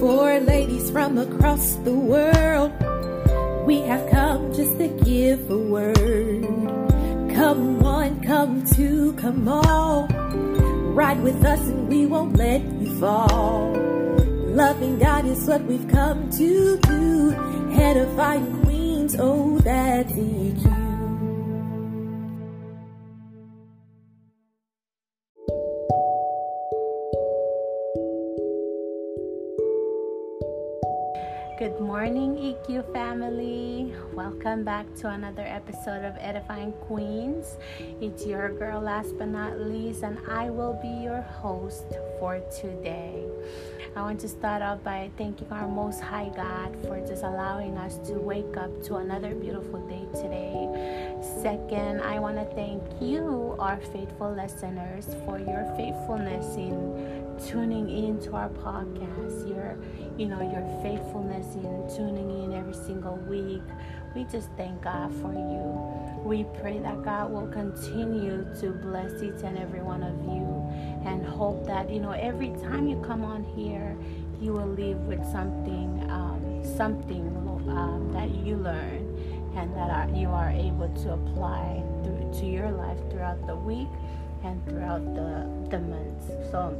for ladies from across the world. We have come just to give a word. Come one, come two, come all. Ride with us and we won't let you fall. Loving God is what we've come to do. Edifying Qweens, oh, that's EQ. Good morning, EQ family. Welcome back to another episode of Edifying Qweens. It's your girl, last but not least, and I will be your host for today. I want to start off by thanking our Most High God for just allowing us to wake up to another beautiful day today. Second, I want to thank you, our faithful listeners, for your faithfulness in tuning in to our podcast, your you know your faithfulness in tuning in every single week. We just thank God for you. We pray that God will continue to bless each and every one of you and hope that you know every time you come on here, you will leave with something um, something um, that you learn and that are, you are able to apply through, to your life throughout the week and throughout the the months. So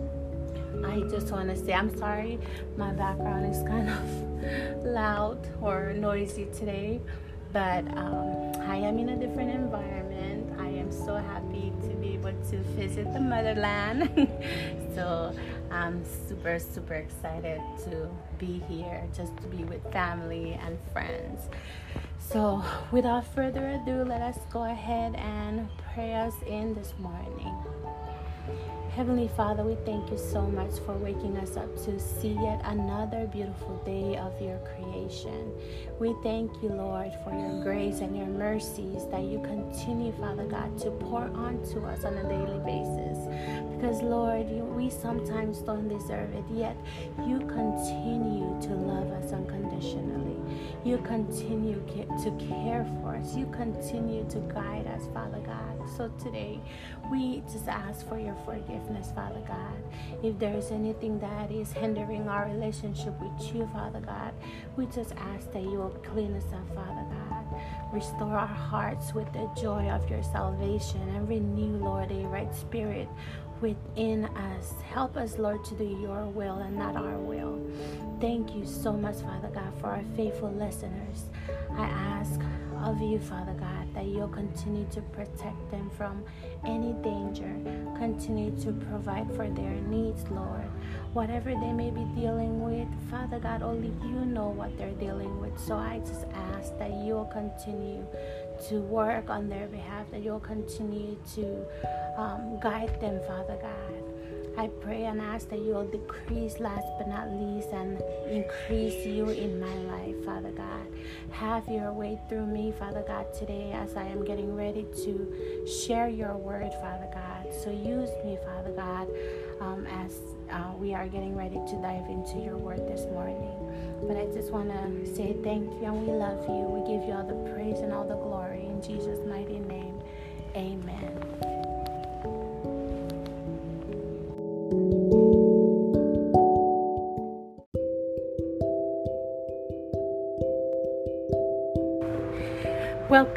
I just want to say I'm sorry my background is kind of loud or noisy today, but um, I am in a different environment. I am so happy to be able to visit the motherland. so I'm super, super excited to be here, just to be with family and friends. So, without further ado, let us go ahead and pray us in this morning. Heavenly Father, we thank you so much for waking us up to see yet another beautiful day of your creation. We thank you, Lord, for your grace and your mercies that you continue, Father God, to pour onto us on a daily basis. Because, Lord, you, we sometimes don't deserve it, yet you continue to love us unconditionally. You continue to care for us. You continue to guide us, Father God. So today, we just ask for your forgiveness, Father God. If there is anything that is hindering our relationship with you, Father God, we just ask that you will clean us up, Father God. Restore our hearts with the joy of your salvation and renew, Lord, a right spirit within us. Help us, Lord, to do your will and not our will. Thank you so much, Father God, for our faithful listeners. I ask of you, Father God, that you'll continue to protect them from any danger. Continue to provide for their needs, Lord. Whatever they may be dealing with, Father God, only you know what they're dealing with. So I just ask that you'll continue to work on their behalf, that you'll continue to um, guide them, Father God. I pray and ask that you will decrease last but not least and increase you in my life, Father God. Have your way through me, Father God, today as I am getting ready to share your word, Father God. So use me, Father God, um, as uh, we are getting ready to dive into your word this morning. But I just want to say thank you and we love you. We give you all the praise and all the glory in Jesus' mighty name. Amen.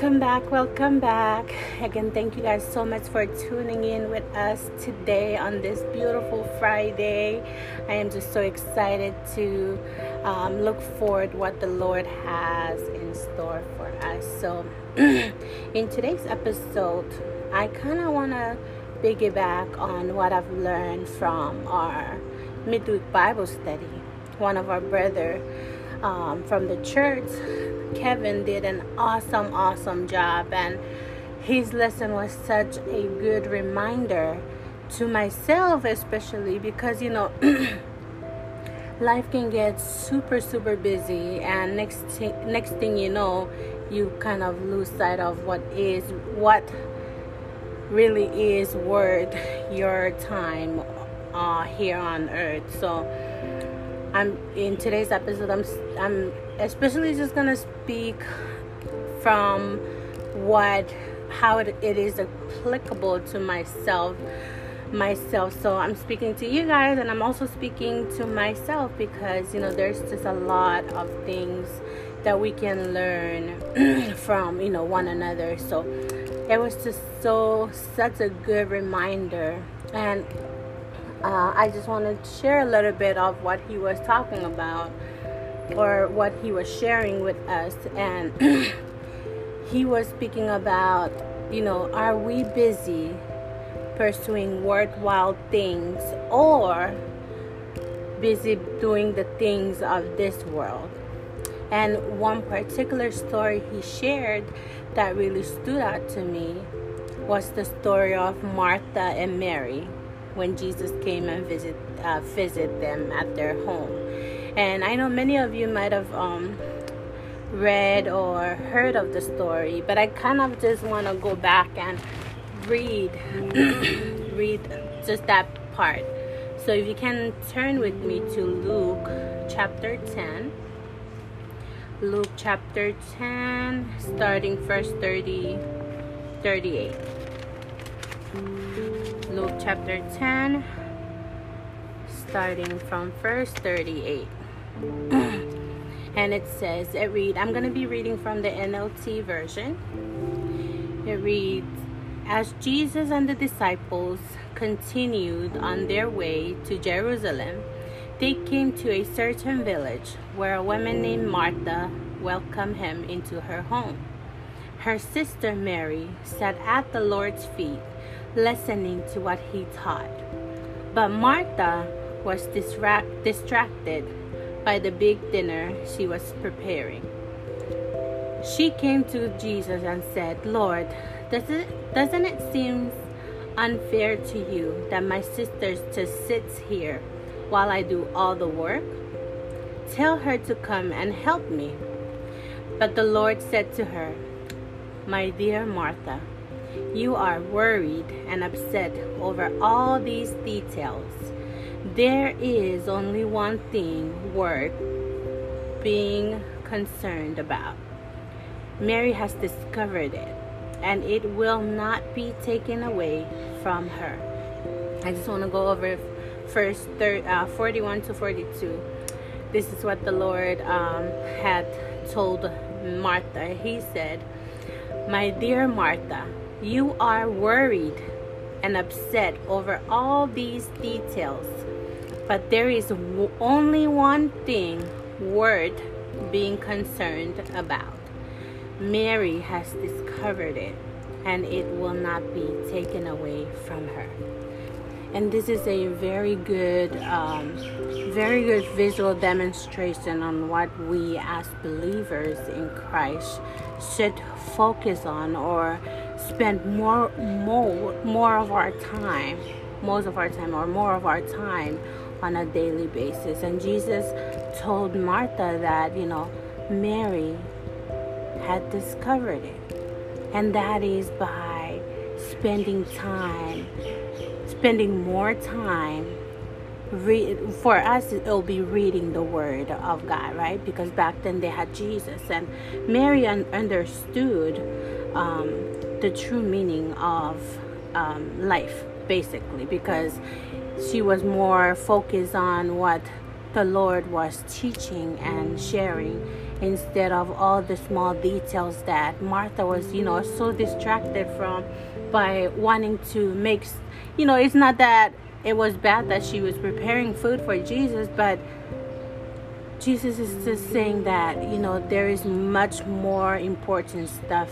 Welcome back, welcome back. Again, thank you guys so much for tuning in with us today on this beautiful Friday. I am just so excited to um, look forward what the Lord has in store for us. So, in today's episode, I kind of want to piggyback on what I've learned from our midweek Bible study. One of our brother um, from the church Kevin did an awesome, awesome job, and his lesson was such a good reminder to myself, especially because you know. life can get super super busy and next next thing you know you kind of lose sight of what is what really is worth your time uh, here on earth so I'm in today's episode. I'm I'm especially just gonna speak from what how it, it is applicable to myself myself. So I'm speaking to you guys and I'm also speaking to myself because, you know, there's just a lot of things that we can learn from, you know, one another. So it was just so, such a good reminder. And uh, I just wanted to share a little bit of what he was talking about or what he was sharing with us. And he was speaking about, you know, are we busy pursuing worthwhile things or busy doing the things of this world. And one particular story he shared that really stood out to me was the story of Martha and Mary when Jesus came and visit uh, visit them at their home. And I know many of you might have um, read or heard of the story, but I kind of just want to go back and read read just that part. So if you can turn with me to luke chapter 10 luke chapter 10 starting verse 30 38 luke chapter 10 starting from verse 38 and it says it read i'm going to be reading from the nlt version it reads as Jesus and the disciples continued on their way to Jerusalem, they came to a certain village where a woman named Martha welcomed him into her home. Her sister Mary sat at the Lord's feet, listening to what he taught. But Martha was distract- distracted by the big dinner she was preparing. She came to Jesus and said, Lord, does it, doesn't it seem unfair to you that my sister just sits here while I do all the work? Tell her to come and help me. But the Lord said to her, My dear Martha, you are worried and upset over all these details. There is only one thing worth being concerned about. Mary has discovered it and it will not be taken away from her. I just want to go over first thir- uh, 41 to 42. This is what the Lord um, had told Martha. He said, My dear Martha, you are worried and upset over all these details, but there is only one thing worth being concerned about. Mary has discovered it and it will not be taken away from her. And this is a very good, um, very good visual demonstration on what we as believers in Christ should focus on or spend more, more, more of our time, most of our time, or more of our time on a daily basis. And Jesus told Martha that, you know, Mary had discovered it. And that is by spending time, spending more time. Read, for us, it'll be reading the Word of God, right? Because back then they had Jesus, and Mary un- understood um, the true meaning of um, life, basically, because she was more focused on what the Lord was teaching and sharing instead of all the small details that Martha was, you know, so distracted from by wanting to make, you know, it's not that it was bad that she was preparing food for Jesus, but Jesus is just saying that, you know, there is much more important stuff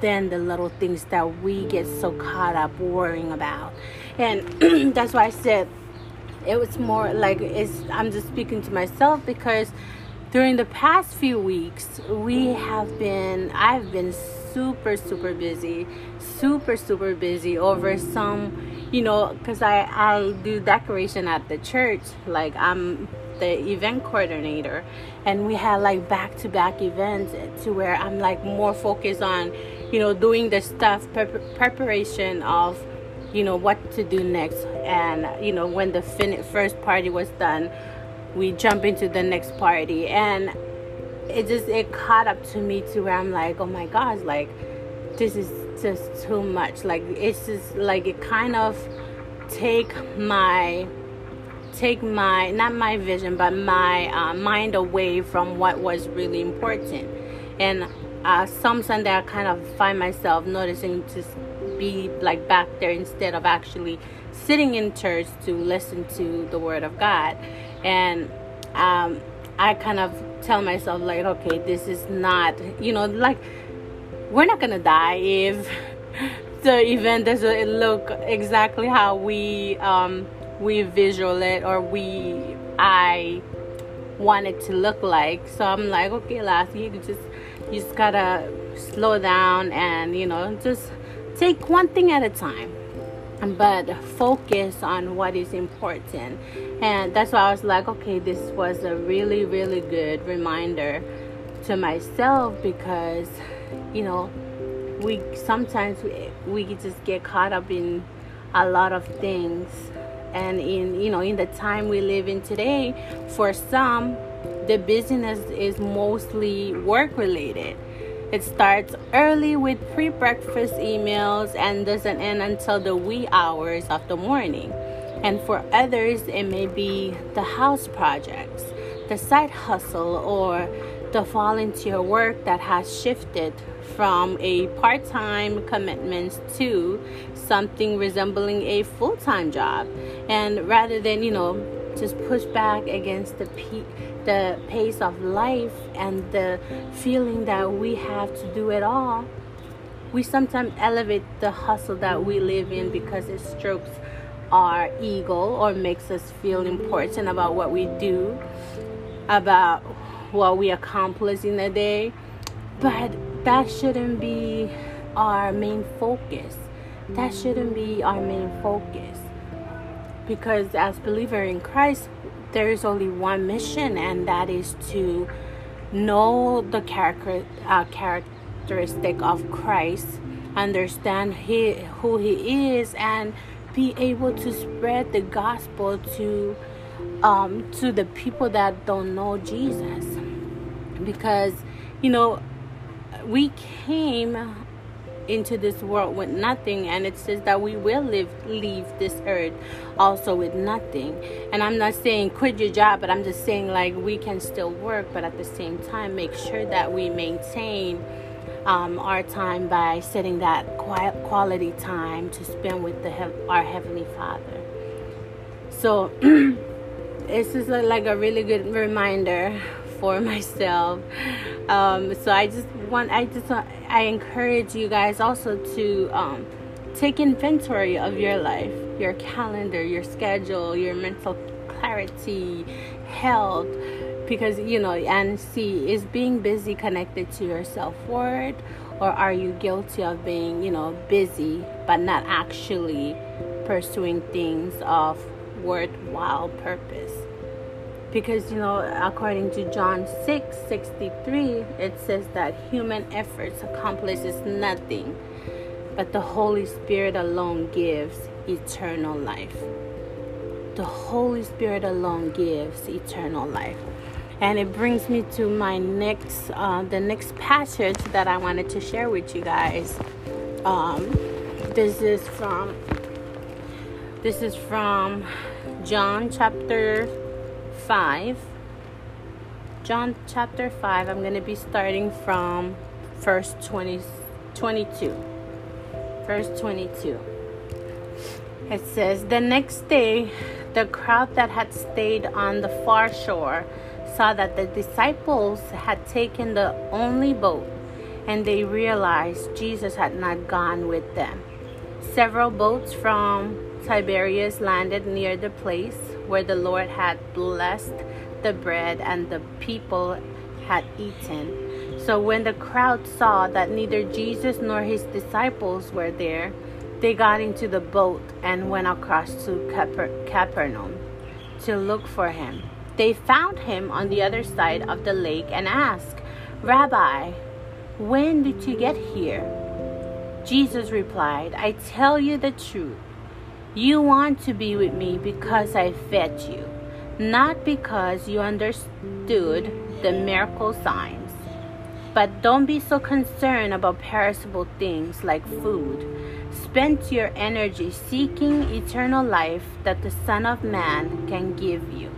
than the little things that we get so caught up worrying about. And that's why I said it was more like it's I'm just speaking to myself because during the past few weeks we have been i've been super super busy super super busy over some you know because i i do decoration at the church like i'm the event coordinator and we had like back to back events to where i'm like more focused on you know doing the stuff preparation of you know what to do next. And you know when the fin- first party was done we jump into the next party. And it just it caught up to me to where i'm like oh my gosh like this is just too much. Like it's just like it kind of take my take my not my vision but my uh, mind away from what was really important. And uh, some sunday i kind of find myself noticing to be like back there instead of actually sitting in church to listen to the word of god and um, i kind of tell myself like okay this is not you know like we're not gonna die if the event doesn't look exactly how we um, we visual it or we I want it to look like. So I'm like, okay, last you just you just gotta slow down and you know just take one thing at a time. But focus on what is important. And that's why i was like okay this was a really really good reminder to myself because you know we sometimes we, we just get caught up in a lot of things. And in you know in the time we live in today for some the business is mostly work related it starts early with pre-breakfast emails and doesn't end until the wee hours of the morning and for others it may be the house projects the side hustle or the volunteer work that has shifted from a part time commitment to something resembling a full time job. And rather than, you know, just push back against the, pe- the pace of life and the feeling that we have to do it all, we sometimes elevate the hustle that we live in because it strokes our ego or makes us feel important about what we do, about what we accomplish in a day. But that shouldn't be our main focus. That shouldn't be our main focus. Because as believer in Christ, there is only one mission, and that is to know the character, uh, characteristic of Christ, understand he, who He is, and be able to spread the gospel to um, to the people that don't know Jesus. Because you know we came into this world with nothing and it says that we will live leave this earth also with nothing and i'm not saying quit your job but i'm just saying like we can still work but at the same time make sure that we maintain um, our time by setting that quiet quality time to spend with the our heavenly father so this is like a really good reminder for myself. Um, so I just want, I just, want, I encourage you guys also to um, take inventory of your life, your calendar, your schedule, your mental clarity, health, because you know, and see is being busy connected to your self worth, or are you guilty of being, you know, busy but not actually pursuing things of worthwhile purpose? Because you know according to john 6 63 it says that human efforts accomplishes nothing but the holy spirit alone gives eternal life. The holy spirit alone gives eternal life. And it brings me to my next uh, the next passage that i wanted to share with you guys. Um, this is from this is from john chapter 5 John chapter 5 I'm going to be starting from verse 20 22 verse 22 it says the next day the crowd that had stayed on the far shore saw that the disciples had taken the only boat and they realized Jesus had not gone with them. Several boats from Tiberias landed near the place where the Lord had blessed the bread and the people had eaten. So when the crowd saw that neither Jesus nor his disciples were there, they got into the boat and went across to Caper- Capernaum to look for him. They found him on the other side of the lake and asked, Rabbi, when did you get here? Jesus replied, I tell you the truth. You want to be with me because I fed you, not because you understood the miracle signs. But don't be so concerned about perishable things like food, Spend your energy seeking eternal life that the Son of Man can give you.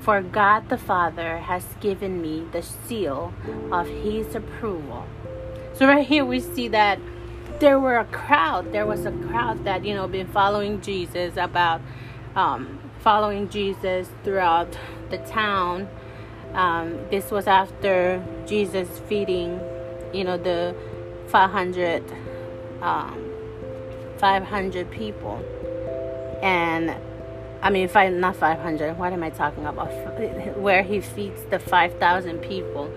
For God the Father has given me the seal of his approval. So, right here, we see that there were a crowd. There was a crowd that, you know, been following Jesus about um, following Jesus throughout the town. Um, this was after Jesus feeding, you know, the 500, um, 500 people. And I mean, five, not 500. What am I talking about? Where he feeds the 5,000 people.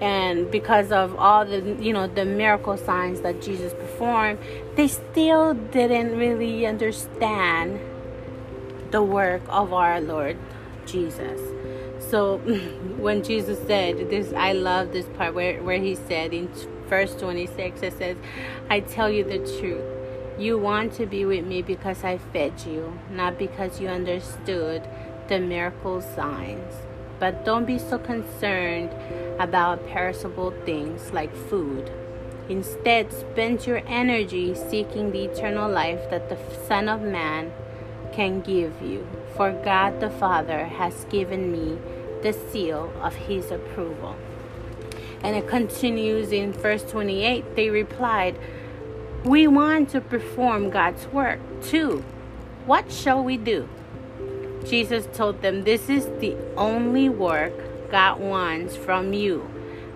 And because of all the, you know, the miracle signs that Jesus performed, they still didn't really understand the work of our Lord Jesus. So when Jesus said this, I love this part where, where he said in verse 26, it says, I tell you the truth. You want to be with me because I fed you, not because you understood the miracle signs. But don't be so concerned about perishable things like food. Instead, spend your energy seeking the eternal life that the Son of Man can give you. For God the Father has given me the seal of his approval. And it continues in verse 28. They replied, We want to perform God's work too. What shall we do? Jesus told them, This is the only work God wants from you.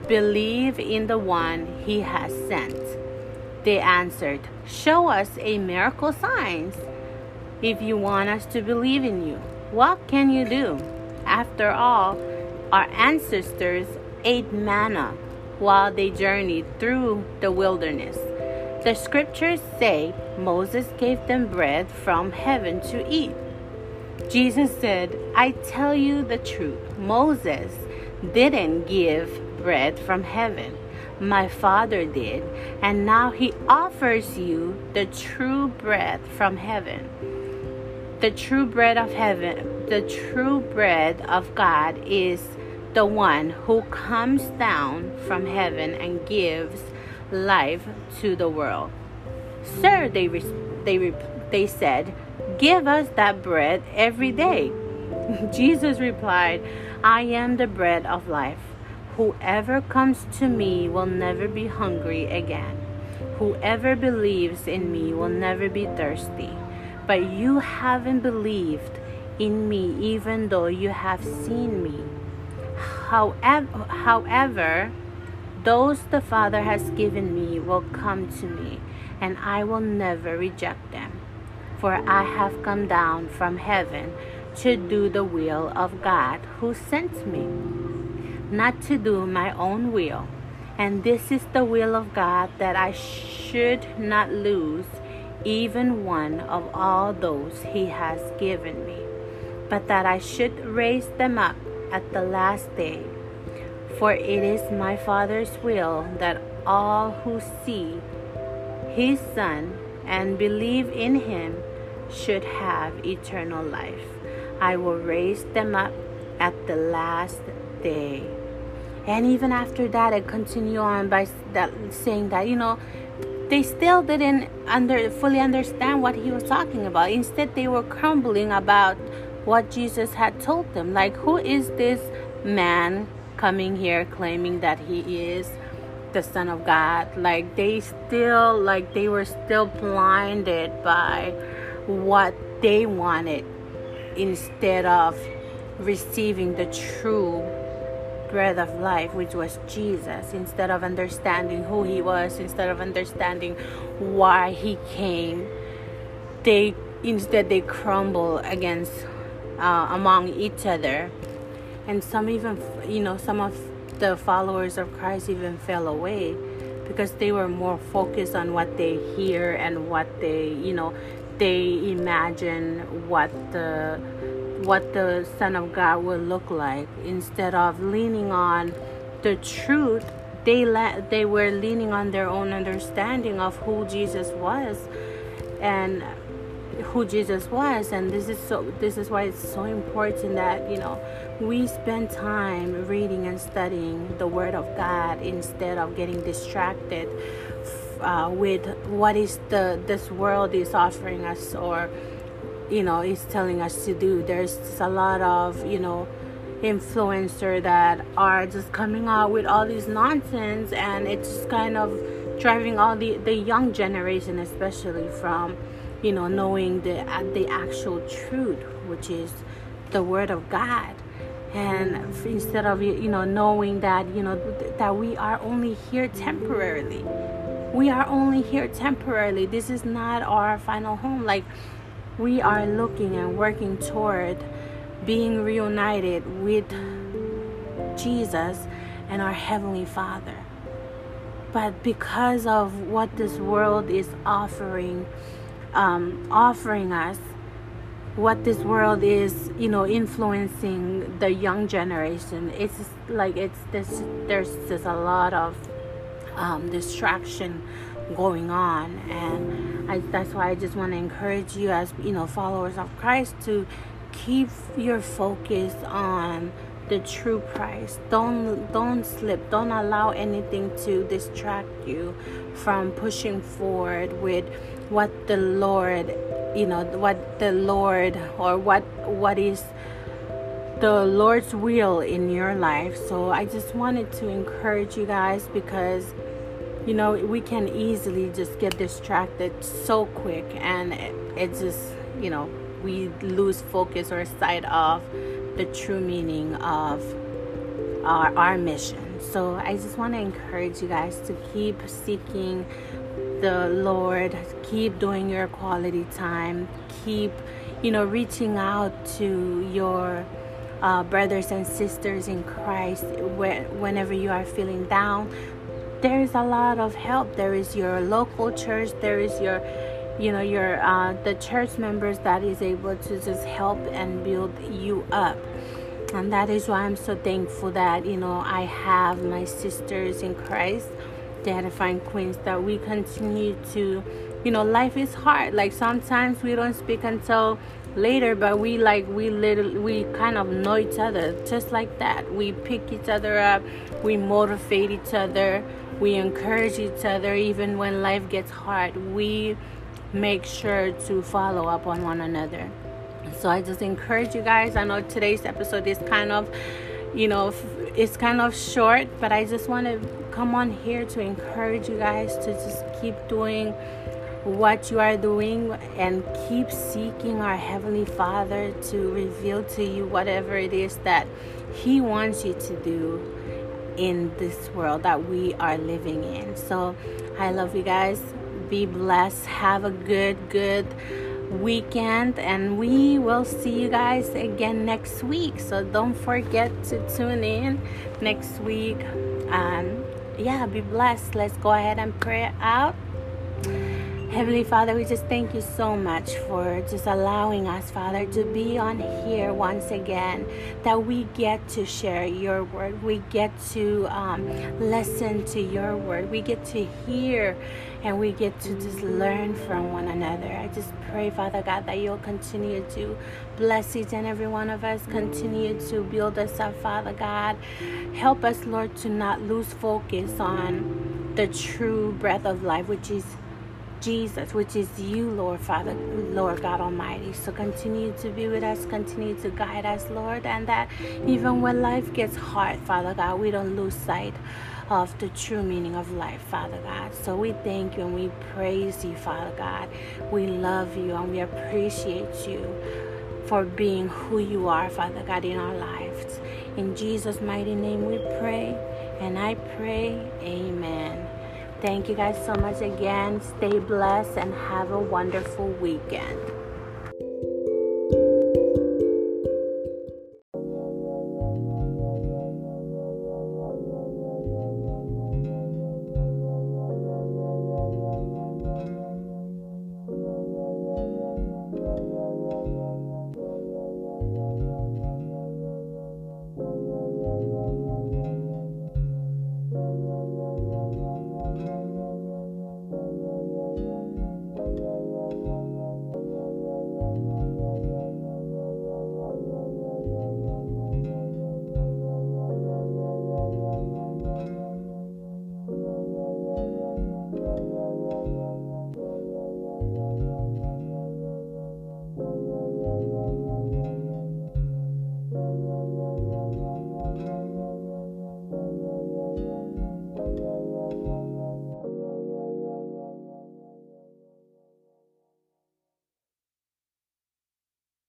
Believe in the one he has sent. They answered, Show us a miracle signs if you want us to believe in you. What can you do? After all, our ancestors ate manna while they journeyed through the wilderness. The scriptures say Moses gave them bread from heaven to eat. Jesus said, I tell you the truth. Moses didn't give bread from heaven. My Father did, and now he offers you the true bread from heaven. The true bread of heaven, the true bread of God is the one who comes down from heaven and gives life to the world. Sir, they, they, they said, Give us that bread every day. Jesus replied, I am the bread of life. Whoever comes to me will never be hungry again. Whoever believes in me will never be thirsty. But you haven't believed in me even though you have seen me. However, however, those the Father has given me will come to me, and I will never reject them. For I have come down from heaven to do the will of God who sent me, not to do my own will. And this is the will of God that I should not lose even one of all those He has given me, but that I should raise them up at the last day. For it is my Father's will that all who see His Son and believe in Him should have eternal life. I will raise them up at the last day. And even after that, I continue on by that, saying that, you know, they still didn't under, fully understand what he was talking about. Instead, they were crumbling about what Jesus had told them. Like, who is this man coming here claiming that he is the Son of God? Like, they still, like, they were still blinded by what they wanted instead of receiving the true bread of life, which was Jesus, instead of understanding who he was, instead of understanding why he came, they instead they crumble against uh, among each other, and some even you know some of the followers of Christ even fell away because they were more focused on what they hear and what they you know they imagine what the what the son of god will look like. Instead of leaning on the truth they let they were leaning on their own understanding of who jesus was and who jesus was. And this is so this is why it's so important that you know we spend time reading and studying the word of god instead of getting distracted uh, with what is the this world is offering us or you know is telling us to do. There's a lot of you know influencer that are just coming out with all these nonsense and it's kind of driving all the the young generation especially from you know knowing the the actual truth which is the word of god. And instead of you know knowing that you know that we are only here temporarily we are only here temporarily this is not our final home like we are looking and working toward being reunited with Jesus and our Heavenly Father. But because of what this world is offering, um, offering us, what this world is, you know, influencing the young generation, it's like it's this. There's just a lot of um, distraction going on, and I, that's why I just want to encourage you, as you know, followers of Christ, to keep your focus on the true price don't don't slip. Don't allow anything to distract you from pushing forward with what the lord you know what the lord or what what is the lord's will in your life. So i just wanted to encourage you guys because you know we can easily just get distracted so quick and it, it just you know we lose focus or sight of the true meaning of our, our mission. So I just want to encourage you guys to keep seeking the Lord, keep doing your quality time, keep, you know, reaching out to your uh, brothers and sisters in Christ whenever you are feeling down. There is a lot of help. There is your local church, there is your you know your uh, the church members that is able to just help and build you up. And that is why i'm so thankful that you know i have my sisters in christ the Edifying Qweens that we continue to you know life is hard. Like sometimes we don't speak until later but we like we little we kind of know each other just like that. We pick each other up. We motivate each other we encourage each other even when life gets hard we make sure to follow up on one another. So I just encourage you guys. I know today's episode is kind of, you know, it's kind of short, but I just want to come on here to encourage you guys to just keep doing what you are doing and keep seeking our Heavenly Father to reveal to you whatever it is that He wants you to do in this world that we are living in. So I love you guys be blessed. Have a good, good weekend. And we will see you guys again next week. So don't forget to tune in next week. And yeah, be blessed. Let's go ahead and pray out. Heavenly Father, we just thank you so much for just allowing us, Father, to be on here once again, that we get to share your word. We get to um, listen to your word. We get to hear and we get to just learn from one another. I just pray, Father God, that you'll continue to bless each and every one of us, continue to build us up, Father God. Help us, Lord, to not lose focus on the true breath of life, which is Jesus, which is you, Lord Father, Lord God Almighty. So continue to be with us, continue to guide us, Lord, and that even when life gets hard, Father God, we don't lose sight of the true meaning of life, Father God. So we thank you and we praise you, Father God. We love you and we appreciate you for being who you are, Father God, in our lives. In Jesus' mighty name we pray, and I pray, Amen. Thank you guys so much again. Stay blessed and have a wonderful weekend.